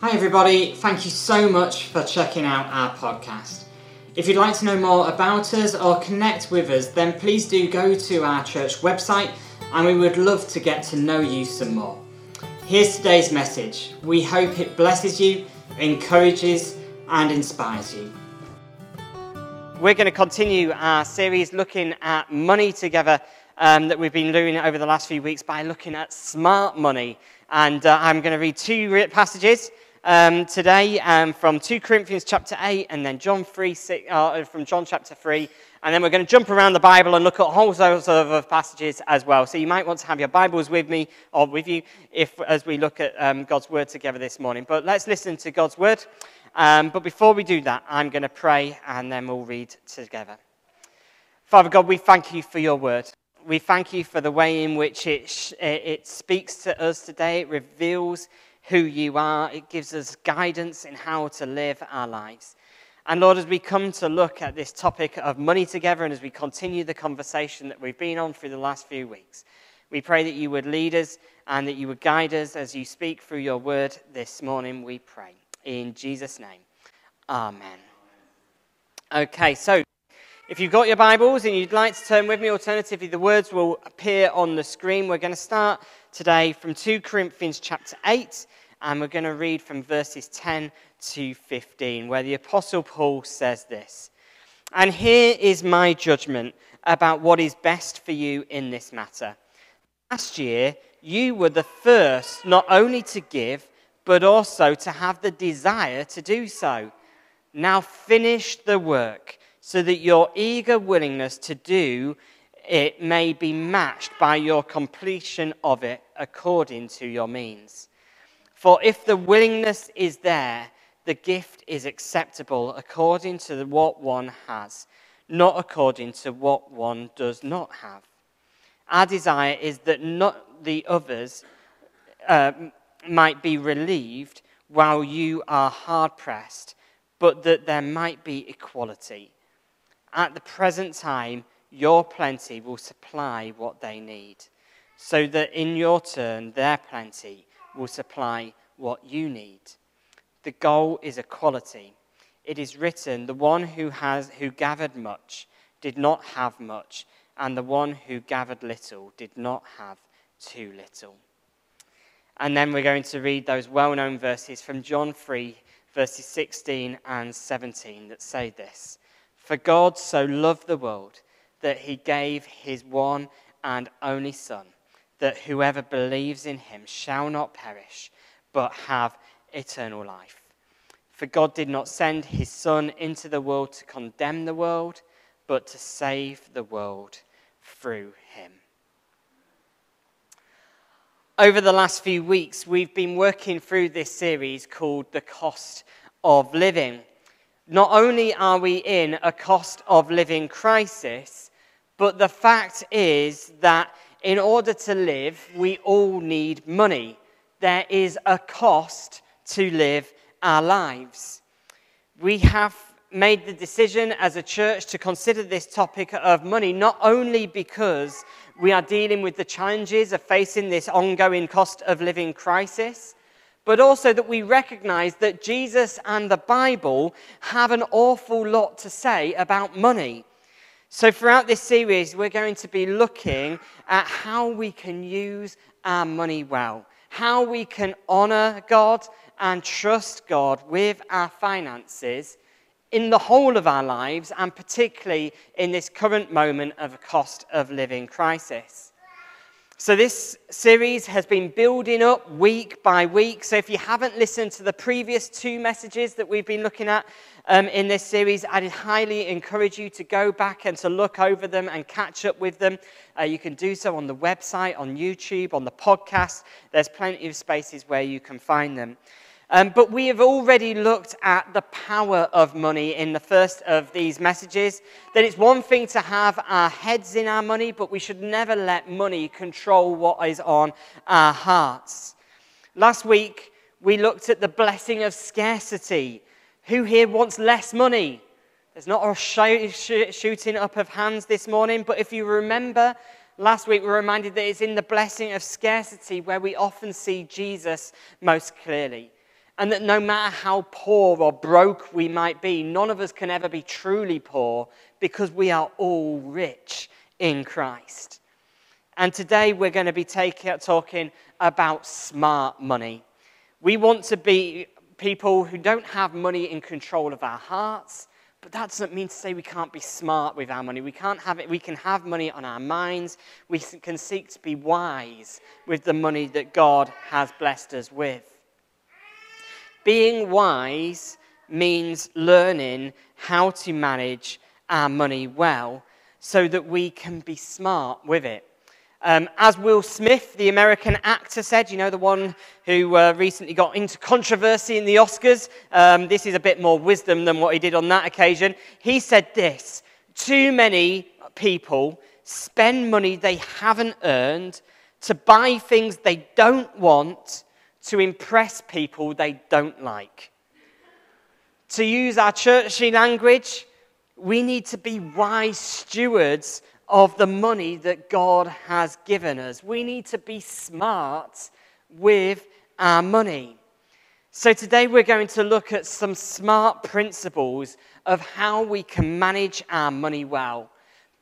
Hi, everybody. Thank you so much for checking out our podcast. If you'd like to know more about us or connect with us, then please do go to our church website and we would love to get to know you some more. Here's today's message. We hope it blesses you, encourages, and inspires you. We're going to continue our series looking at money together um, that we've been doing over the last few weeks by looking at smart money. And uh, I'm going to read two passages um, today um, from 2 Corinthians chapter 8 and then John 3, 6, uh, from John chapter 3. And then we're going to jump around the Bible and look at whole sorts of passages as well. So you might want to have your Bibles with me or with you if, as we look at um, God's Word together this morning. But let's listen to God's Word. Um, but before we do that, I'm going to pray and then we'll read together. Father God, we thank you for your Word. We thank you for the way in which it, it speaks to us today. It reveals who you are. It gives us guidance in how to live our lives. And Lord, as we come to look at this topic of money together and as we continue the conversation that we've been on through the last few weeks, we pray that you would lead us and that you would guide us as you speak through your word this morning, we pray. In Jesus' name, amen. Okay, so if you've got your Bibles and you'd like to turn with me, alternatively, the words will appear on the screen. We're going to start today from 2 Corinthians chapter 8 and we're going to read from verses 10 to 15, where the Apostle Paul says this And here is my judgment about what is best for you in this matter. Last year, you were the first not only to give, but also to have the desire to do so. Now finish the work so that your eager willingness to do it may be matched by your completion of it according to your means. For if the willingness is there, the gift is acceptable according to what one has, not according to what one does not have. Our desire is that not the others uh, might be relieved while you are hard pressed, but that there might be equality. At the present time, your plenty will supply what they need, so that in your turn, their plenty will supply what you need. The goal is equality. It is written, the one who, has, who gathered much did not have much, and the one who gathered little did not have too little. And then we're going to read those well known verses from John 3, verses 16 and 17 that say this For God so loved the world that he gave his one and only Son that whoever believes in him shall not perish, but have eternal life. For God did not send his Son into the world to condemn the world, but to save the world through him. Over the last few weeks, we've been working through this series called The Cost of Living. Not only are we in a cost of living crisis, but the fact is that in order to live, we all need money. There is a cost to live our lives. We have made the decision as a church to consider this topic of money not only because we are dealing with the challenges of facing this ongoing cost of living crisis, but also that we recognize that Jesus and the Bible have an awful lot to say about money. So, throughout this series, we're going to be looking at how we can use our money well, how we can honor God and trust God with our finances in the whole of our lives, and particularly in this current moment of a cost of living crisis. So, this series has been building up week by week. So, if you haven't listened to the previous two messages that we've been looking at um, in this series, I'd highly encourage you to go back and to look over them and catch up with them. Uh, you can do so on the website, on YouTube, on the podcast. There's plenty of spaces where you can find them. Um, but we have already looked at the power of money in the first of these messages. That it's one thing to have our heads in our money, but we should never let money control what is on our hearts. Last week, we looked at the blessing of scarcity. Who here wants less money? There's not a shooting up of hands this morning, but if you remember, last week we were reminded that it's in the blessing of scarcity where we often see Jesus most clearly. And that no matter how poor or broke we might be, none of us can ever be truly poor because we are all rich in Christ. And today we're going to be talking about smart money. We want to be people who don't have money in control of our hearts, but that doesn't mean to say we can't be smart with our money. We can't have it. We can have money on our minds. We can seek to be wise with the money that God has blessed us with. Being wise means learning how to manage our money well so that we can be smart with it. Um, as Will Smith, the American actor, said, you know, the one who uh, recently got into controversy in the Oscars, um, this is a bit more wisdom than what he did on that occasion. He said this Too many people spend money they haven't earned to buy things they don't want to impress people they don't like. To use our churchy language, we need to be wise stewards of the money that God has given us. We need to be smart with our money. So, today we're going to look at some smart principles of how we can manage our money well.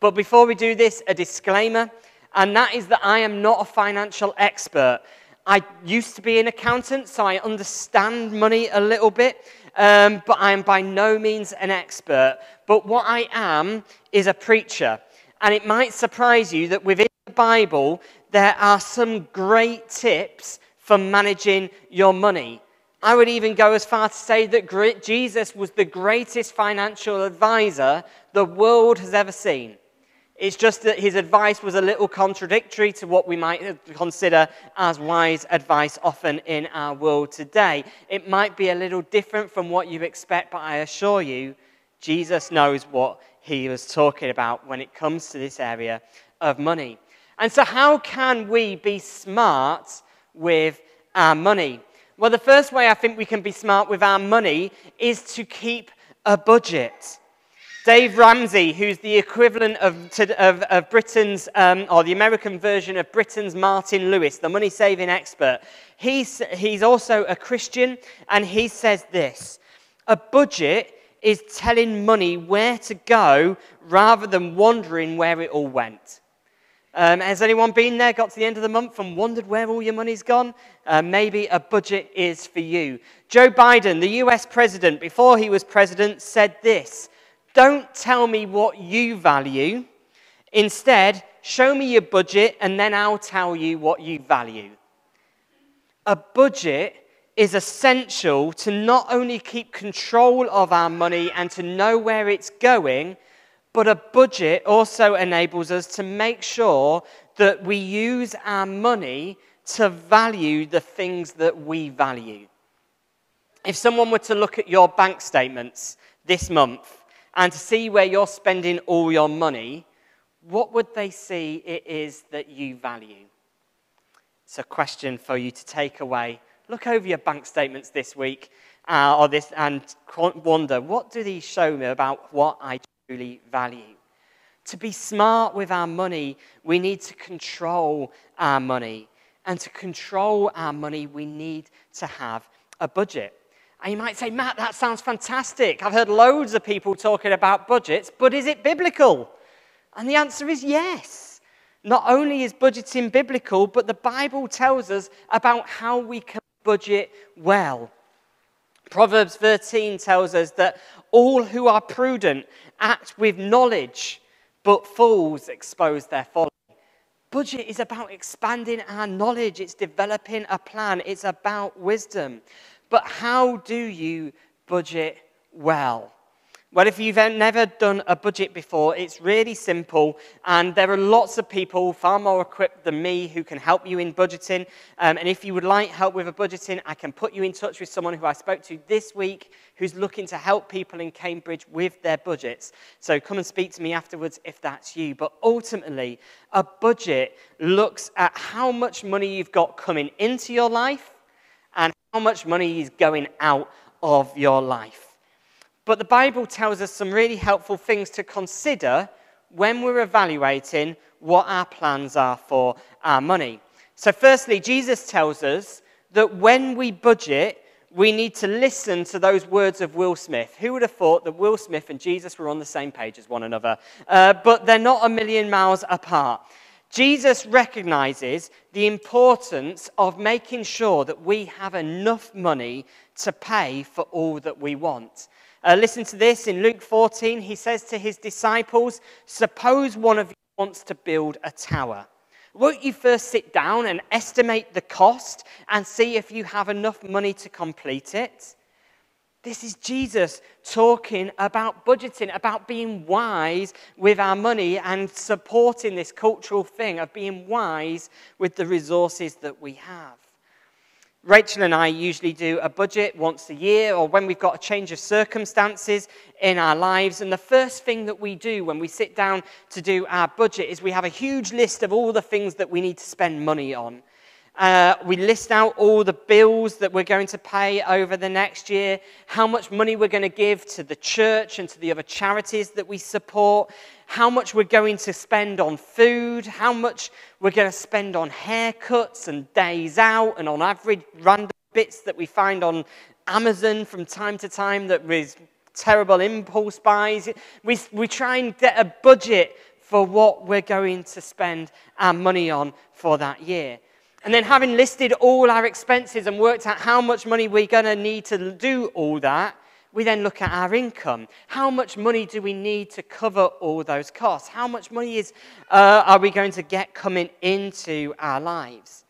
But before we do this, a disclaimer, and that is that I am not a financial expert. I used to be an accountant, so I understand money a little bit, um, but I am by no means an expert. But what I am is a preacher. And it might surprise you that within the Bible, there are some great tips for managing your money. I would even go as far to say that Jesus was the greatest financial advisor the world has ever seen. It's just that his advice was a little contradictory to what we might consider as wise advice often in our world today. It might be a little different from what you expect, but I assure you, Jesus knows what he was talking about when it comes to this area of money. And so, how can we be smart with our money? Well, the first way I think we can be smart with our money is to keep a budget. Dave Ramsey, who's the equivalent of, to, of, of Britain's, um, or the American version of Britain's Martin Lewis, the money saving expert, he's, he's also a Christian, and he says this A budget is telling money where to go rather than wondering where it all went. Um, has anyone been there, got to the end of the month, and wondered where all your money's gone? Uh, maybe a budget is for you. Joe Biden, the US president, before he was president, said this don't tell me what you value. Instead, show me your budget and then I'll tell you what you value. A budget is essential to not only keep control of our money and to know where it's going, but a budget also enables us to make sure that we use our money to value the things that we value. If someone were to look at your bank statements this month and to see where you're spending all your money, what would they see it is that you value? It's a question for you to take away. Look over your bank statements this week uh, or this, and wonder what do these show me about what I truly value? To be smart with our money, we need to control our money. And to control our money, we need to have a budget. And you might say, Matt, that sounds fantastic. I've heard loads of people talking about budgets, but is it biblical? And the answer is yes. Not only is budgeting biblical, but the Bible tells us about how we can budget well. Proverbs 13 tells us that all who are prudent act with knowledge, but fools expose their folly. Budget is about expanding our knowledge, it's developing a plan, it's about wisdom. But how do you budget well? Well, if you've never done a budget before, it's really simple, and there are lots of people far more equipped than me who can help you in budgeting. Um, and if you would like help with a budgeting, I can put you in touch with someone who I spoke to this week who's looking to help people in Cambridge with their budgets. So come and speak to me afterwards if that's you. But ultimately, a budget looks at how much money you've got coming into your life how much money is going out of your life. But the Bible tells us some really helpful things to consider when we're evaluating what our plans are for our money. So, firstly, Jesus tells us that when we budget, we need to listen to those words of Will Smith. Who would have thought that Will Smith and Jesus were on the same page as one another? Uh, but they're not a million miles apart. Jesus recognizes the importance of making sure that we have enough money to pay for all that we want. Uh, listen to this in Luke 14. He says to his disciples, Suppose one of you wants to build a tower. Won't you first sit down and estimate the cost and see if you have enough money to complete it? This is Jesus talking about budgeting, about being wise with our money and supporting this cultural thing of being wise with the resources that we have. Rachel and I usually do a budget once a year or when we've got a change of circumstances in our lives. And the first thing that we do when we sit down to do our budget is we have a huge list of all the things that we need to spend money on. Uh, we list out all the bills that we're going to pay over the next year, how much money we're going to give to the church and to the other charities that we support, how much we're going to spend on food, how much we're going to spend on haircuts and days out and on average random bits that we find on Amazon from time to time that with terrible impulse buys. We, we try and get a budget for what we're going to spend our money on for that year. And then, having listed all our expenses and worked out how much money we're going to need to do all that, we then look at our income. How much money do we need to cover all those costs? How much money is, uh, are we going to get coming into our lives?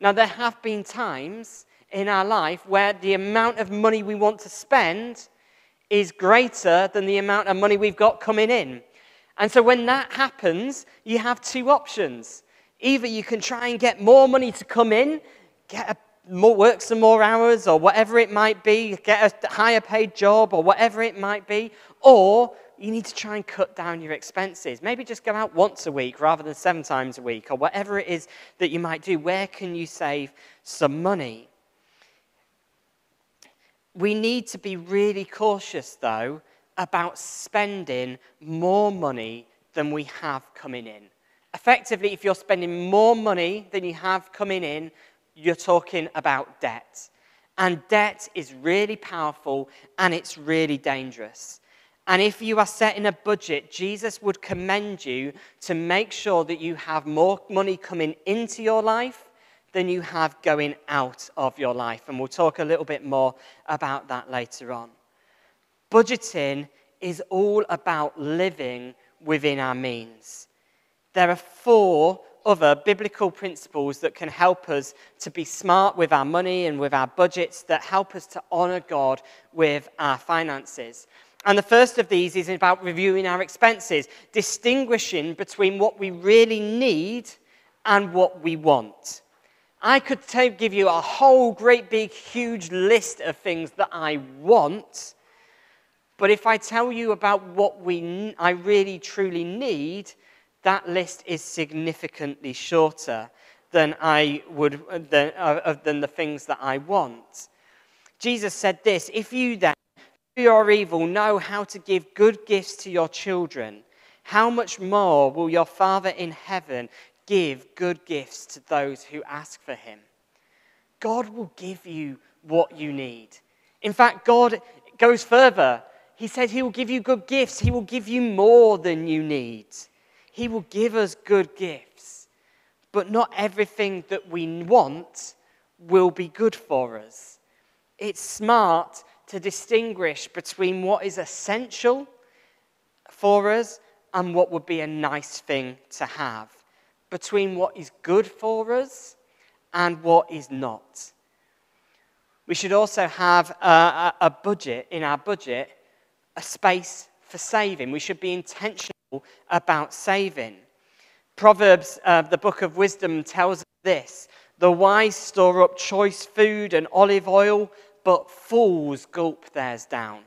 Now, there have been times in our life where the amount of money we want to spend is greater than the amount of money we've got coming in. And so, when that happens, you have two options. Either you can try and get more money to come in, get a more, work some more hours, or whatever it might be, get a higher paid job, or whatever it might be, or you need to try and cut down your expenses. Maybe just go out once a week rather than seven times a week, or whatever it is that you might do. Where can you save some money? We need to be really cautious, though, about spending more money than we have coming in. Effectively, if you're spending more money than you have coming in, you're talking about debt. And debt is really powerful and it's really dangerous. And if you are setting a budget, Jesus would commend you to make sure that you have more money coming into your life than you have going out of your life. And we'll talk a little bit more about that later on. Budgeting is all about living within our means there are four other biblical principles that can help us to be smart with our money and with our budgets, that help us to honor God with our finances. And the first of these is about reviewing our expenses, distinguishing between what we really need and what we want. I could give you a whole great big huge list of things that I want, but if I tell you about what we, I really truly need, that list is significantly shorter than I would than, uh, than the things that I want. Jesus said this: If you then, through your evil, know how to give good gifts to your children, how much more will your Father in heaven give good gifts to those who ask for him? God will give you what you need. In fact, God goes further. He said He will give you good gifts, He will give you more than you need. He will give us good gifts, but not everything that we want will be good for us. It's smart to distinguish between what is essential for us and what would be a nice thing to have, between what is good for us and what is not. We should also have a, a, budget, in our budget, a space for saving. We should be intentional about saving. Proverbs, uh, the book of wisdom, tells us this The wise store up choice food and olive oil, but fools gulp theirs down.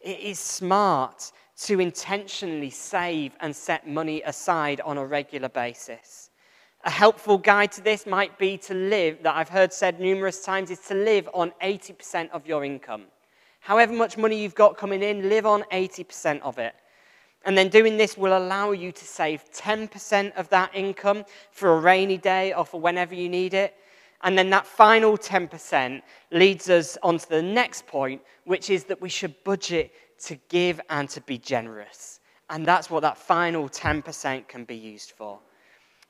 It is smart to intentionally save and set money aside on a regular basis. A helpful guide to this might be to live, that I've heard said numerous times, is to live on 80% of your income. However much money you've got coming in, live on 80% of it. And then doing this will allow you to save 10% of that income for a rainy day or for whenever you need it. And then that final 10% leads us on to the next point, which is that we should budget to give and to be generous. And that's what that final 10% can be used for.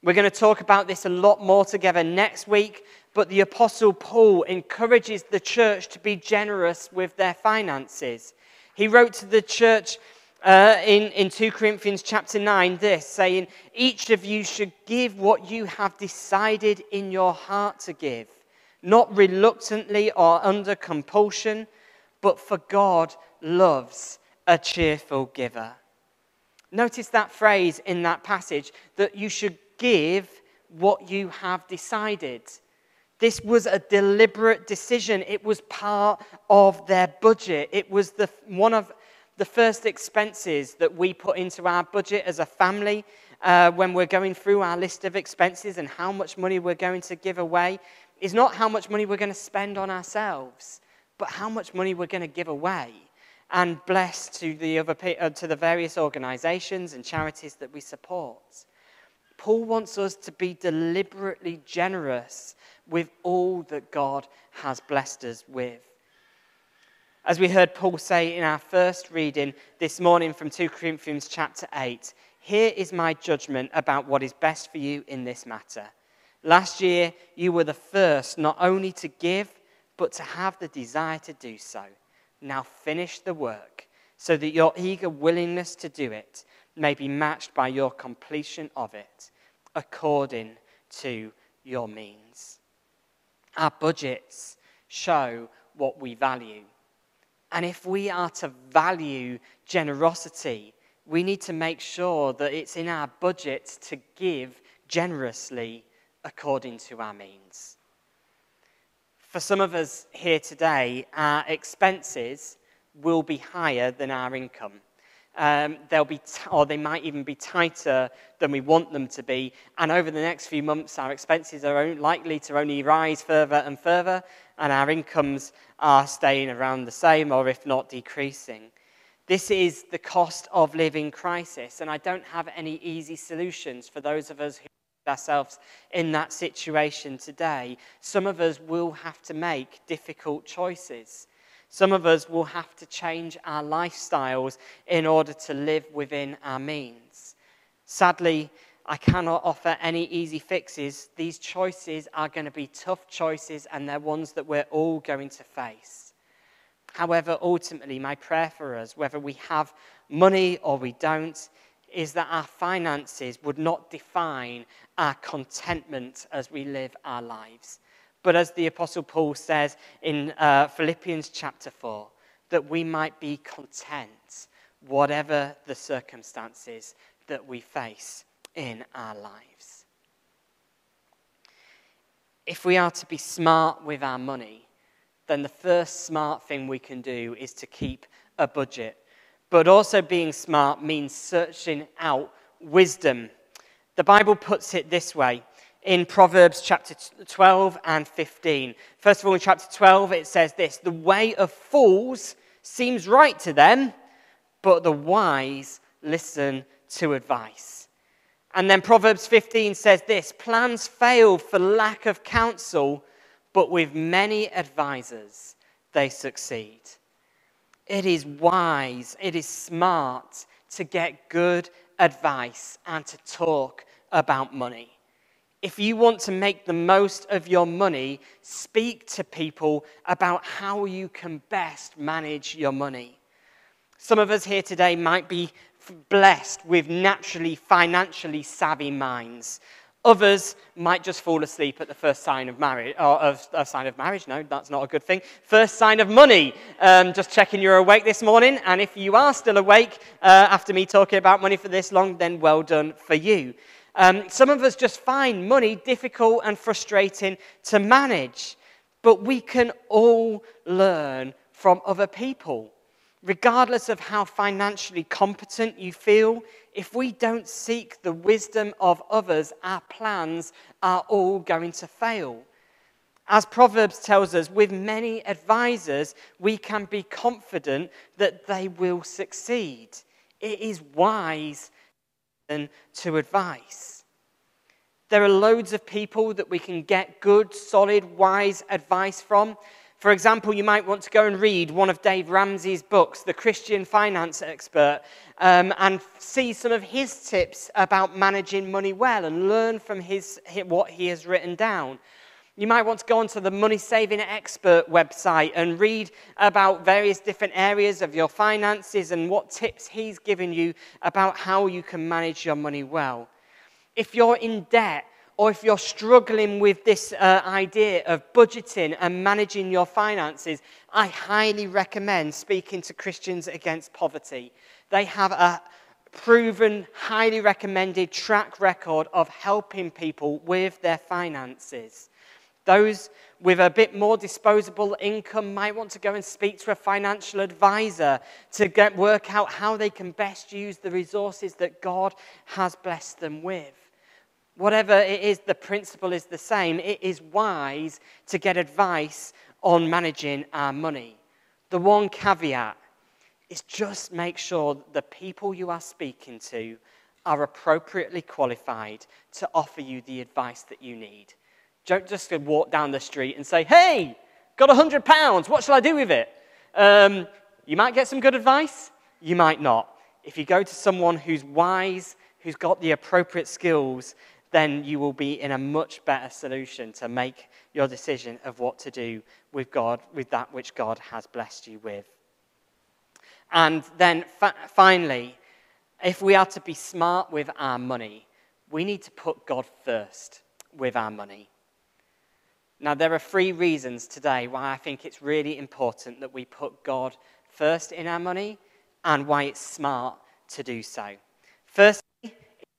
We're going to talk about this a lot more together next week, but the Apostle Paul encourages the church to be generous with their finances. He wrote to the church uh, in, in 2 Corinthians chapter 9 this, saying, Each of you should give what you have decided in your heart to give, not reluctantly or under compulsion, but for God loves a cheerful giver. Notice that phrase in that passage that you should give what you have decided. This was a deliberate decision. It was part of their budget. It was the, one of the first expenses that we put into our budget as a family uh, when we're going through our list of expenses and how much money we're going to give away is not how much money we're going to spend on ourselves, but how much money we're going to give away and bless to the, other, uh, to the various organizations and charities that we support. Paul wants us to be deliberately generous with all that God has blessed us with. As we heard Paul say in our first reading this morning from 2 Corinthians chapter 8, here is my judgment about what is best for you in this matter. Last year, you were the first not only to give, but to have the desire to do so. Now finish the work, so that your eager willingness to do it may be matched by your completion of it, according to your means. Our budgets show what we value. And if we are to value generosity, we need to make sure that it's in our budget to give generously according to our means. For some of us here today, our expenses will be higher than our income. Um, they'll be, t- or they might even be tighter than we want them to be. And over the next few months, our expenses are likely to only rise further and further and our incomes are staying around the same or if not decreasing. This is the cost of living crisis, and I don't have any easy solutions for those of us who ourselves in that situation today. Some of us will have to make difficult choices. Some of us will have to change our lifestyles in order to live within our means. Sadly, I cannot offer any easy fixes. These choices are going to be tough choices, and they're ones that we're all going to face. However, ultimately, my prayer for us, whether we have money or we don't, is that our finances would not define our contentment as we live our lives. But as the Apostle Paul says in uh, Philippians chapter 4, that we might be content, whatever the circumstances that we face in our lives. If we are to be smart with our money, then the first smart thing we can do is to keep a budget. But also, being smart means searching out wisdom. The Bible puts it this way in Proverbs chapter 12 and 15. First of all, in chapter 12, it says this The way of fools seems right to them, but the wise listen to advice. And then Proverbs 15 says this plans fail for lack of counsel, but with many advisors they succeed. It is wise, it is smart to get good advice and to talk about money. If you want to make the most of your money, speak to people about how you can best manage your money. Some of us here today might be blessed with naturally financially savvy minds. Others might just fall asleep at the first sign of marriage, or of sign of marriage. No, that's not a good thing. First sign of money. Um, just checking you're awake this morning. And if you are still awake uh, after me talking about money for this long, then well done for you. Um, some of us just find money difficult and frustrating to manage. But we can all learn from other people regardless of how financially competent you feel, if we don't seek the wisdom of others, our plans are all going to fail. As Proverbs tells us, with many advisors, we can be confident that they will succeed. It is wise to advise. There are loads of people that we can get good, solid, wise advice from. For example, you might want to go and read one of Dave Ramsey's books, The Christian Finance Expert, um, and see some of his tips about managing money well and learn from his, what he has written down. You might want to go onto the Money Saving Expert website and read about various different areas of your finances and what tips he's given you about how you can manage your money well. If you're in debt, or if you're struggling with this uh, idea of budgeting and managing your finances, I highly recommend speaking to Christians Against Poverty. They have a proven, highly recommended track record of helping people with their finances. Those with a bit more disposable income might want to go and speak to a financial advisor to get, work out how they can best use the resources that God has blessed them with. Whatever it is, the principle is the same. It is wise to get advice on managing our money. The one caveat is just make sure that the people you are speaking to are appropriately qualified to offer you the advice that you need. Don't just walk down the street and say, hey, got a hundred pounds, what shall I do with it? Um, you might get some good advice, you might not. If you go to someone who's wise, who's got the appropriate skills, then you will be in a much better solution to make your decision of what to do with God, with that which God has blessed you with. And then fa- finally, if we are to be smart with our money, we need to put God first with our money. Now, there are three reasons today why I think it's really important that we put God first in our money and why it's smart to do so. Firstly,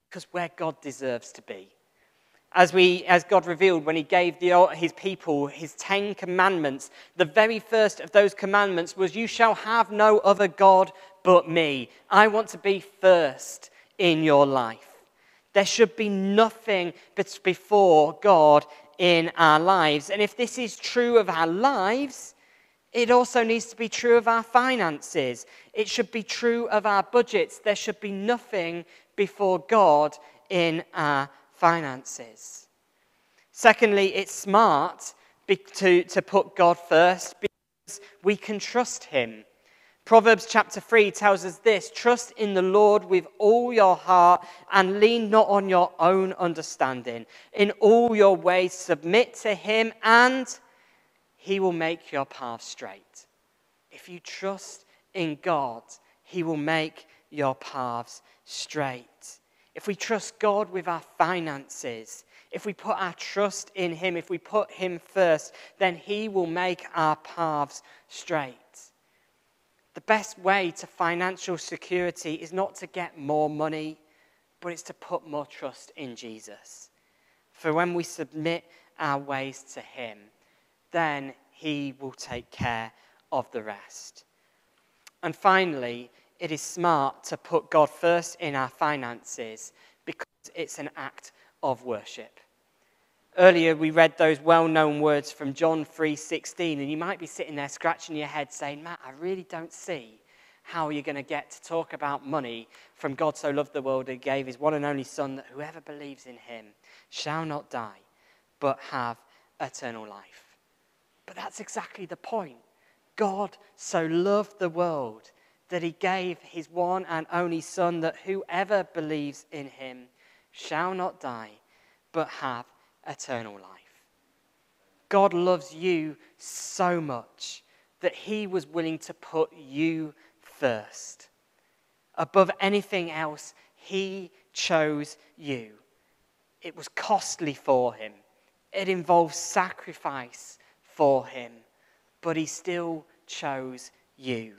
because where God deserves to be. As, we, as God revealed when He gave the, His people His Ten Commandments, the very first of those commandments was, You shall have no other God but me. I want to be first in your life. There should be nothing before God in our lives. And if this is true of our lives, it also needs to be true of our finances. It should be true of our budgets. There should be nothing before God in our finances. Secondly, it's smart to, to put God first because we can trust Him. Proverbs chapter 3 tells us this Trust in the Lord with all your heart and lean not on your own understanding. In all your ways, submit to Him, and He will make your path straight. If you trust in God, He will make your paths straight. If we trust God with our finances, if we put our trust in Him, if we put Him first, then He will make our paths straight. The best way to financial security is not to get more money, but it's to put more trust in Jesus. For when we submit our ways to Him, then He will take care of the rest. And finally, it is smart to put God first in our finances because it's an act of worship. Earlier we read those well-known words from John 3:16 and you might be sitting there scratching your head saying, "Matt, I really don't see how you're going to get to talk about money from God so loved the world that he gave his one and only son that whoever believes in him shall not die but have eternal life." But that's exactly the point. God so loved the world that he gave his one and only Son, that whoever believes in him shall not die, but have eternal life. God loves you so much that he was willing to put you first. Above anything else, he chose you. It was costly for him, it involved sacrifice for him, but he still chose you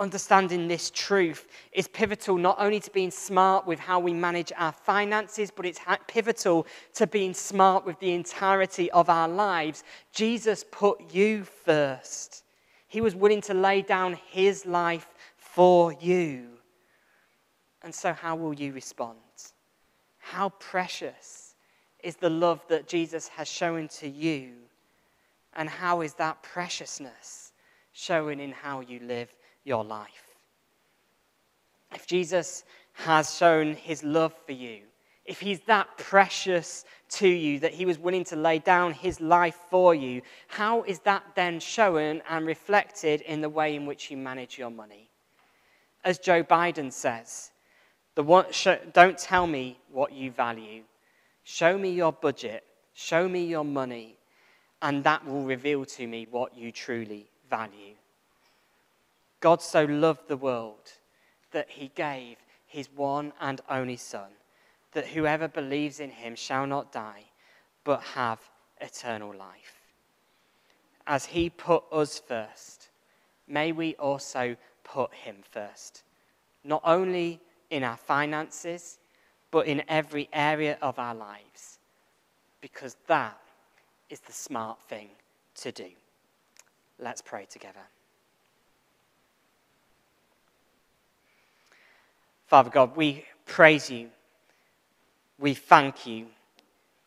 understanding this truth is pivotal not only to being smart with how we manage our finances, but it's pivotal to being smart with the entirety of our lives. Jesus put you first, He was willing to lay down His life for you. And so, how will you respond? How precious is the love that Jesus has shown to you? And how is that preciousness showing in how you live your life. If Jesus has shown his love for you, if he's that precious to you that he was willing to lay down his life for you, how is that then shown and reflected in the way in which you manage your money? As Joe Biden says, don't tell me what you value. Show me your budget. Show me your money. And that will reveal to me what you truly value. God so loved the world that he gave his one and only Son, that whoever believes in him shall not die, but have eternal life. As he put us first, may we also put him first, not only in our finances, but in every area of our lives, because that is the smart thing to do. Let's pray together. Father God, we praise you. We thank you.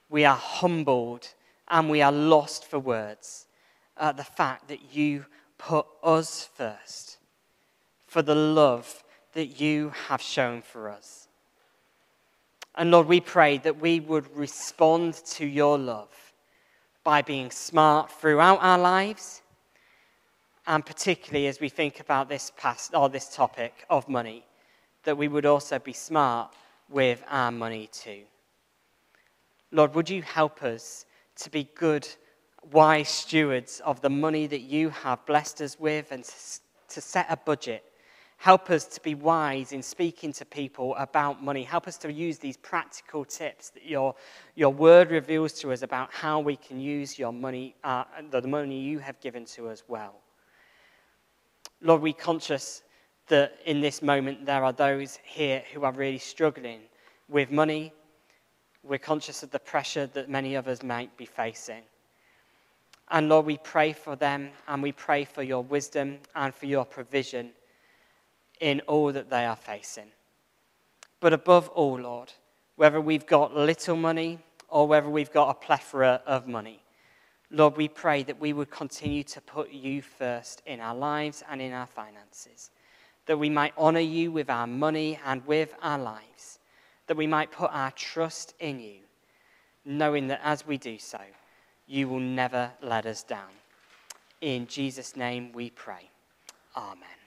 We are humbled and we are lost for words at the fact that you put us first for the love that you have shown for us. And Lord, we pray that we would respond to your love by being smart throughout our lives, and particularly as we think about this past or this topic of money, that we would also be smart with our money too. Lord, would you help us to be good, wise stewards of the money that you have blessed us with and to set a budget Help us to be wise in speaking to people about money. Help us to use these practical tips that your, your word reveals to us about how we can use your money, uh, the money you have given to us well. Lord, we're conscious that in this moment there are those here who are really struggling with money. We're conscious of the pressure that many of us might be facing. And Lord, we pray for them and we pray for your wisdom and for your provision in all that they are facing. But above all, Lord, whether we've got little money or whether we've got a plethora of money, Lord, we pray that we would continue to put you first in our lives and in our finances, that we might honor you with our money and with our lives, that we might put our trust in you, knowing that as we do so, you will never let us down. In Jesus' name we pray. Amen.